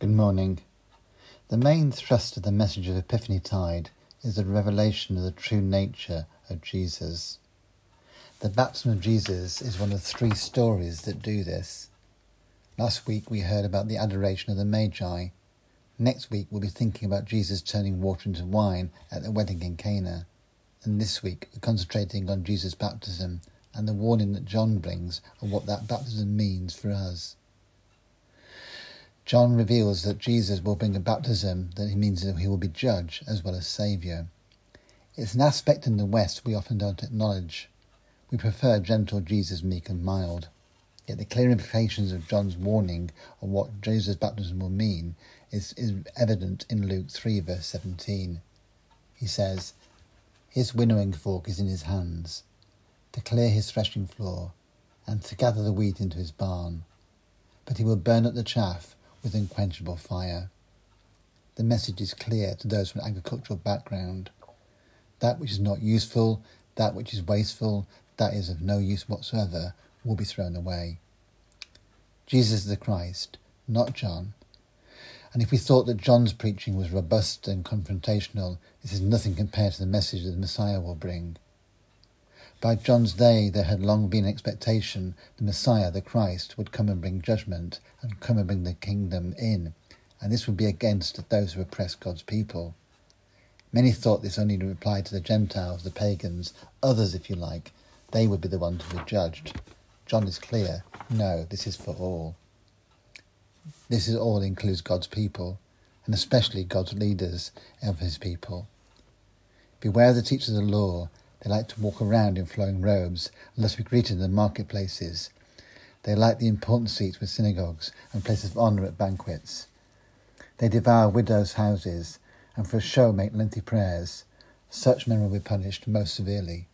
Good morning. The main thrust of the message of Epiphany Tide is the revelation of the true nature of Jesus. The baptism of Jesus is one of three stories that do this. Last week we heard about the adoration of the Magi. Next week we'll be thinking about Jesus turning water into wine at the wedding in Cana. And this week we're concentrating on Jesus' baptism and the warning that John brings of what that baptism means for us. John reveals that Jesus will bring a baptism that he means that he will be judge as well as saviour. It's an aspect in the West we often don't acknowledge. We prefer gentle Jesus, meek and mild. Yet the clear implications of John's warning on what Jesus' baptism will mean is, is evident in Luke 3, verse 17. He says, His winnowing fork is in his hands, to clear his threshing floor, and to gather the wheat into his barn. But he will burn up the chaff with unquenchable fire. The message is clear to those from an agricultural background. That which is not useful, that which is wasteful, that is of no use whatsoever, will be thrown away. Jesus is the Christ, not John. And if we thought that John's preaching was robust and confrontational, this is nothing compared to the message that the Messiah will bring. By John's day, there had long been expectation the Messiah, the Christ, would come and bring judgment and come and bring the kingdom in, and this would be against those who oppress God's people. Many thought this only applied to the Gentiles, the pagans, others, if you like, they would be the ones to be judged. John is clear no, this is for all. This is all includes God's people, and especially God's leaders of his people. Beware the teachers of the law they like to walk around in flowing robes and thus be greeted in the marketplaces. They like the important seats with synagogues and places of honour at banquets. They devour widows' houses and for a show make lengthy prayers. Such men will be punished most severely.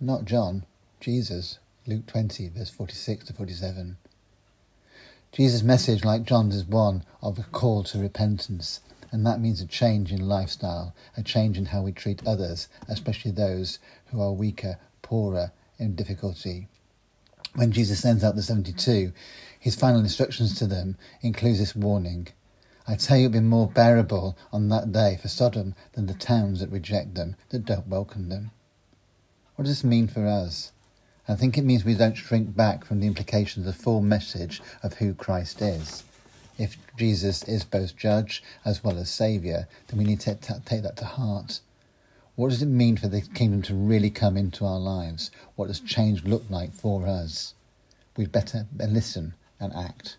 Not John, Jesus, Luke 20, verse 46 to 47. Jesus' message, like John's, is one of a call to repentance and that means a change in lifestyle, a change in how we treat others, especially those who are weaker, poorer, in difficulty. When Jesus sends out the 72, his final instructions to them includes this warning. I tell you, it will be more bearable on that day for Sodom than the towns that reject them, that don't welcome them. What does this mean for us? I think it means we don't shrink back from the implications of the full message of who Christ is if Jesus is both judge as well as saviour, then we need to take that to heart. What does it mean for the kingdom to really come into our lives? What does change look like for us? We'd better listen and act.